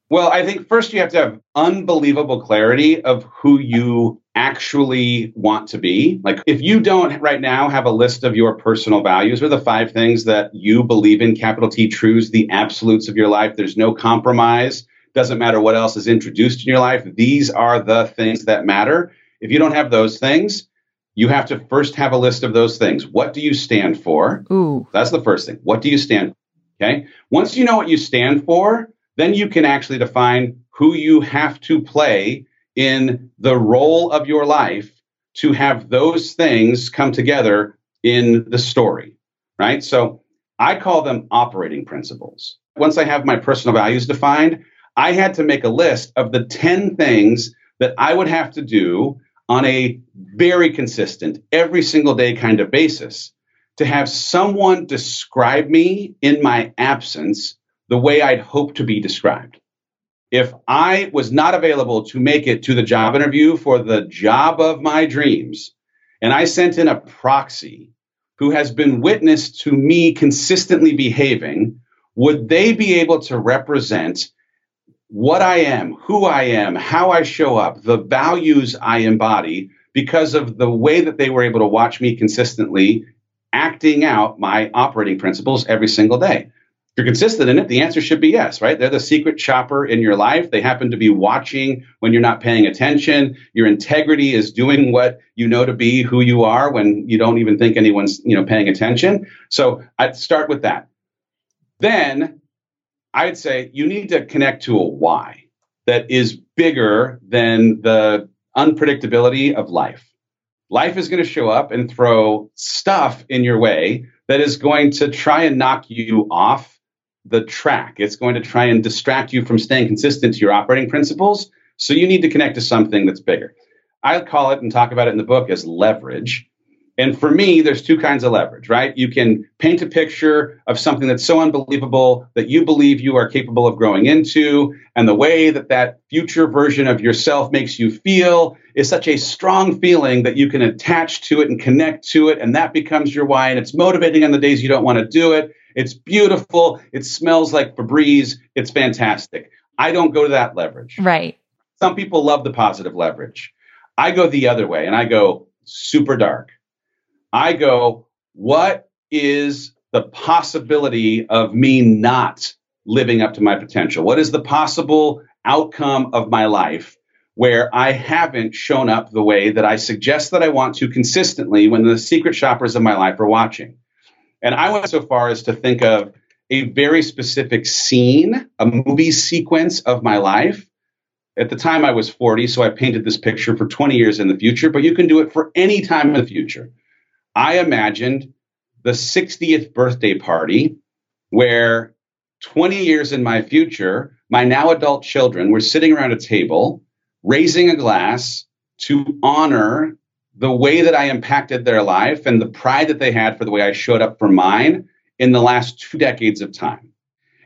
Well, I think first you have to have unbelievable clarity of who you actually want to be. Like, if you don't right now have a list of your personal values or the five things that you believe in, capital T truths, the absolutes of your life, there's no compromise doesn't matter what else is introduced in your life. These are the things that matter. If you don't have those things, you have to first have a list of those things. What do you stand for? Ooh. That's the first thing. What do you stand for? Okay. Once you know what you stand for, then you can actually define who you have to play in the role of your life to have those things come together in the story, right? So I call them operating principles. Once I have my personal values defined, I had to make a list of the 10 things that I would have to do on a very consistent, every single day kind of basis to have someone describe me in my absence the way I'd hope to be described. If I was not available to make it to the job interview for the job of my dreams, and I sent in a proxy who has been witness to me consistently behaving, would they be able to represent what I am, who I am, how I show up, the values I embody because of the way that they were able to watch me consistently acting out my operating principles every single day. If you're consistent in it, the answer should be yes, right? They're the secret shopper in your life. They happen to be watching when you're not paying attention. Your integrity is doing what you know to be who you are when you don't even think anyone's, you know, paying attention. So I'd start with that. Then I'd say you need to connect to a why that is bigger than the unpredictability of life. Life is going to show up and throw stuff in your way that is going to try and knock you off the track. It's going to try and distract you from staying consistent to your operating principles. So you need to connect to something that's bigger. I call it and talk about it in the book as leverage. And for me, there's two kinds of leverage, right? You can paint a picture of something that's so unbelievable that you believe you are capable of growing into. And the way that that future version of yourself makes you feel is such a strong feeling that you can attach to it and connect to it. And that becomes your why. And it's motivating on the days you don't want to do it. It's beautiful. It smells like Febreze. It's fantastic. I don't go to that leverage. Right. Some people love the positive leverage. I go the other way and I go super dark. I go, what is the possibility of me not living up to my potential? What is the possible outcome of my life where I haven't shown up the way that I suggest that I want to consistently when the secret shoppers of my life are watching? And I went so far as to think of a very specific scene, a movie sequence of my life. At the time, I was 40, so I painted this picture for 20 years in the future, but you can do it for any time in the future. I imagined the 60th birthday party where 20 years in my future, my now adult children were sitting around a table, raising a glass to honor the way that I impacted their life and the pride that they had for the way I showed up for mine in the last two decades of time.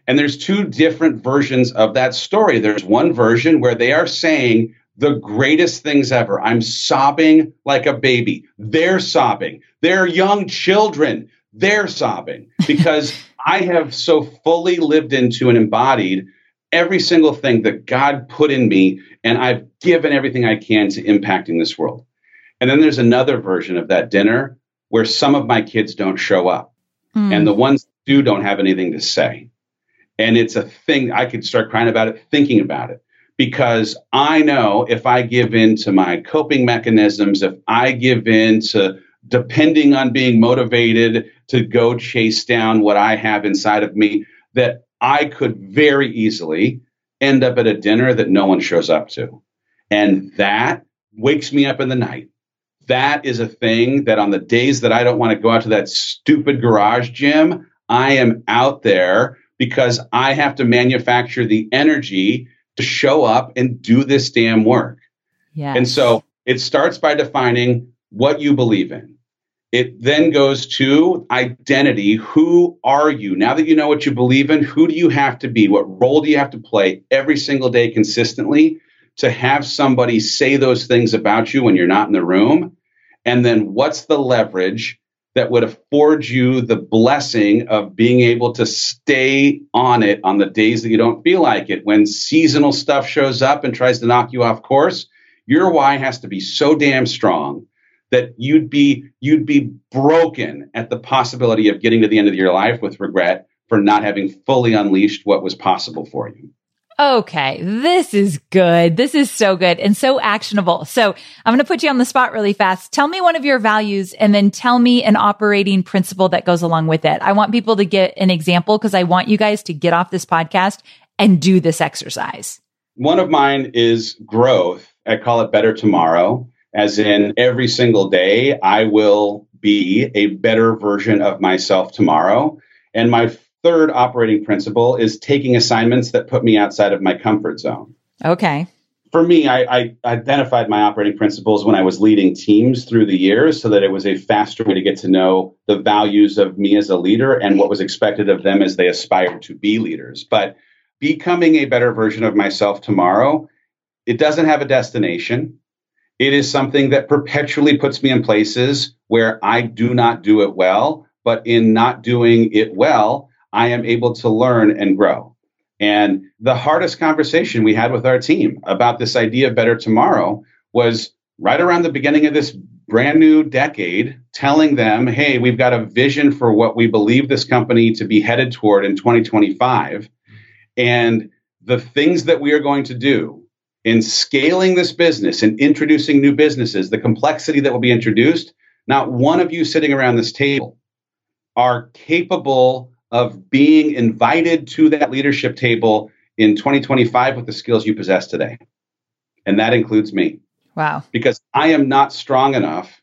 And there's two different versions of that story. There's one version where they are saying the greatest things ever. I'm sobbing like a baby. They're sobbing. They're young children. They're sobbing (laughs) because I have so fully lived into and embodied every single thing that God put in me, and I've given everything I can to impacting this world. And then there's another version of that dinner where some of my kids don't show up, mm. and the ones do don't have anything to say. And it's a thing I could start crying about it, thinking about it, because I know if I give in to my coping mechanisms, if I give in to depending on being motivated to go chase down what I have inside of me, that I could very easily end up at a dinner that no one shows up to. And that wakes me up in the night. That is a thing that on the days that I don't want to go out to that stupid garage gym, I am out there because I have to manufacture the energy to show up and do this damn work. Yes. And so it starts by defining what you believe in. It then goes to identity. Who are you? Now that you know what you believe in, who do you have to be? What role do you have to play every single day consistently to have somebody say those things about you when you're not in the room? And then what's the leverage that would afford you the blessing of being able to stay on it on the days that you don't feel like it? When seasonal stuff shows up and tries to knock you off course, your why has to be so damn strong that you'd be you'd be broken at the possibility of getting to the end of your life with regret for not having fully unleashed what was possible for you. Okay, this is good. This is so good and so actionable. So I'm going to put you on the spot really fast. Tell me one of your values and then tell me an operating principle that goes along with it. I want people to get an example because I want you guys to get off this podcast and do this exercise. One of mine is growth. I call it better tomorrow as in every single day, I will be a better version of myself tomorrow. And my third operating principle is taking assignments that put me outside of my comfort zone. Okay. For me, I, I, identified my operating principles when I was leading teams through the years so that it was a faster way to get to know the values of me as a leader and what was expected of them as they aspired to be leaders. But becoming a better version of myself tomorrow, it doesn't have a destination. It is something that perpetually puts me in places where I do not do it well, but in not doing it well, I am able to learn and grow. And the hardest conversation we had with our team about this idea of better tomorrow was right around the beginning of this brand new decade, telling them, hey, we've got a vision for what we believe this company to be headed toward in 2025. And the things that we are going to do in scaling this business and introducing new businesses, the complexity that will be introduced, not one of you sitting around this table are capable of being invited to that leadership table in 2025 with the skills you possess today. And that includes me. Wow. Because I am not strong enough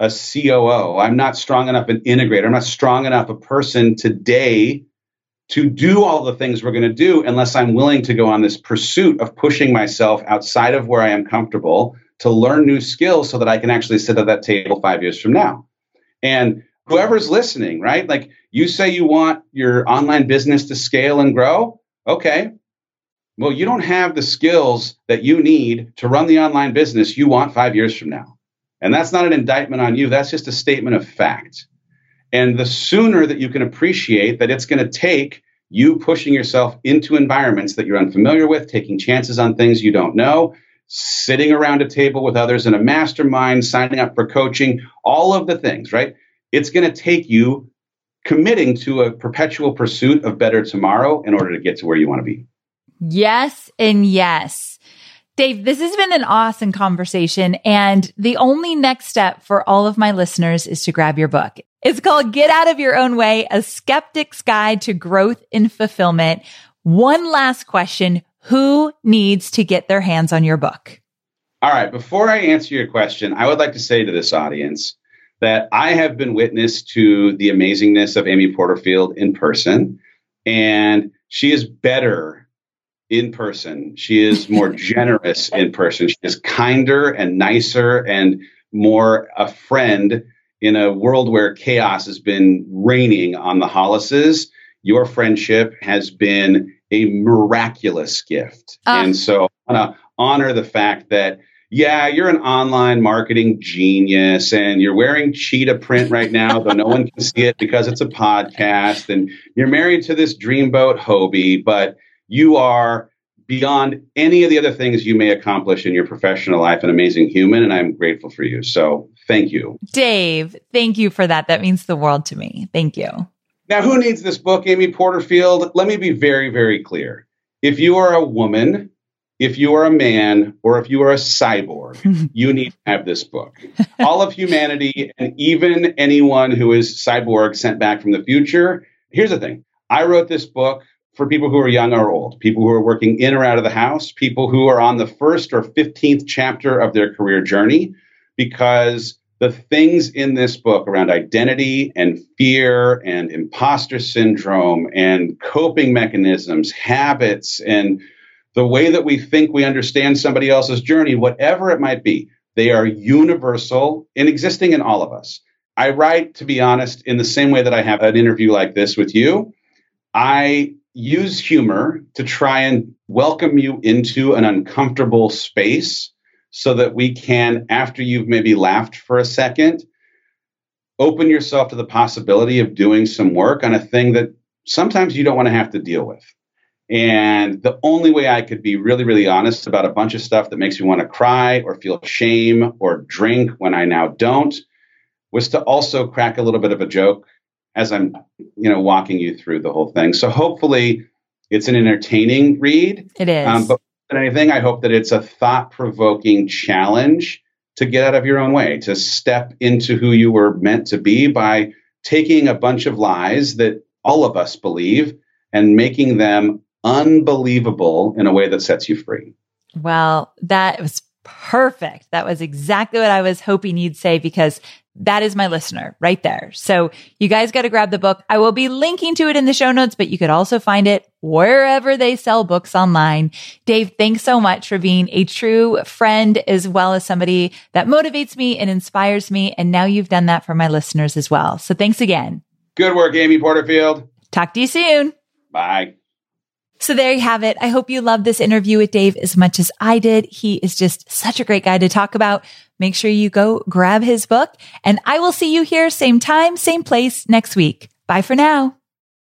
a COO. I'm not strong enough an integrator. I'm not strong enough a person today to do all the things we're going to do unless I'm willing to go on this pursuit of pushing myself outside of where I am comfortable to learn new skills so that I can actually sit at that table five years from now. And whoever's listening, right? Like you say you want your online business to scale and grow. Okay. Well, you don't have the skills that you need to run the online business you want five years from now. And that's not an indictment on you. That's just a statement of fact. And the sooner that you can appreciate that it's going to take you pushing yourself into environments that you're unfamiliar with, taking chances on things you don't know, sitting around a table with others in a mastermind, signing up for coaching, all of the things, right? It's going to take you committing to a perpetual pursuit of better tomorrow in order to get to where you want to be. Yes, and yes. Dave, this has been an awesome conversation. And the only next step for all of my listeners is to grab your book. It's called Get Out of Your Own Way, a skeptic's guide to growth and fulfillment. One last question. Who needs to get their hands on your book? All right. Before I answer your question, I would like to say to this audience that I have been witness to the amazingness of Amy Porterfield in person, and she is better in person. She is (laughs) more generous in person. She is kinder and nicer and more a friend in a world where chaos has been reigning on the Hollises. Your friendship has been a miraculous gift. Uh. And so I want to honor the fact that yeah, you're an online marketing genius and you're wearing cheetah print right now, though no one can see it because it's a podcast. And you're married to this dreamboat Hobie, but you are beyond any of the other things you may accomplish in your professional life an amazing human. And I'm grateful for you. So thank you. Dave, thank you for that. That means the world to me. Thank you. Now, who needs this book, Amy Porterfield? Let me be very, very clear. If you are a woman if you are a man or if you are a cyborg, (laughs) you need to have this book. All of humanity and even anyone who is cyborg sent back from the future. Here's the thing I wrote this book for people who are young or old, people who are working in or out of the house, people who are on the first or 15th chapter of their career journey, because the things in this book around identity and fear and imposter syndrome and coping mechanisms, habits, and the way that we think we understand somebody else's journey, whatever it might be, they are universal and existing in all of us. I write, to be honest, in the same way that I have an interview like this with you. I use humor to try and welcome you into an uncomfortable space so that we can, after you've maybe laughed for a second, open yourself to the possibility of doing some work on a thing that sometimes you don't want to have to deal with. And the only way I could be really, really honest about a bunch of stuff that makes me want to cry or feel shame or drink when I now don't was to also crack a little bit of a joke as I'm, you know, walking you through the whole thing. So hopefully it's an entertaining read. It is. Um, but anything, I hope that it's a thought provoking challenge to get out of your own way, to step into who you were meant to be by taking a bunch of lies that all of us believe and making them unbelievable in a way that sets you free. Well, that was perfect. That was exactly what I was hoping you'd say because that is my listener right there. So you guys got to grab the book. I will be linking to it in the show notes, but you could also find it wherever they sell books online. Dave, thanks so much for being a true friend as well as somebody that motivates me and inspires me. And now you've done that for my listeners as well. So thanks again. Good work, Amy Porterfield. Talk to you soon. Bye. So there you have it. I hope you loved this interview with Dave as much as I did. He is just such a great guy to talk about. Make sure you go grab his book and I will see you here same time, same place next week. Bye for now.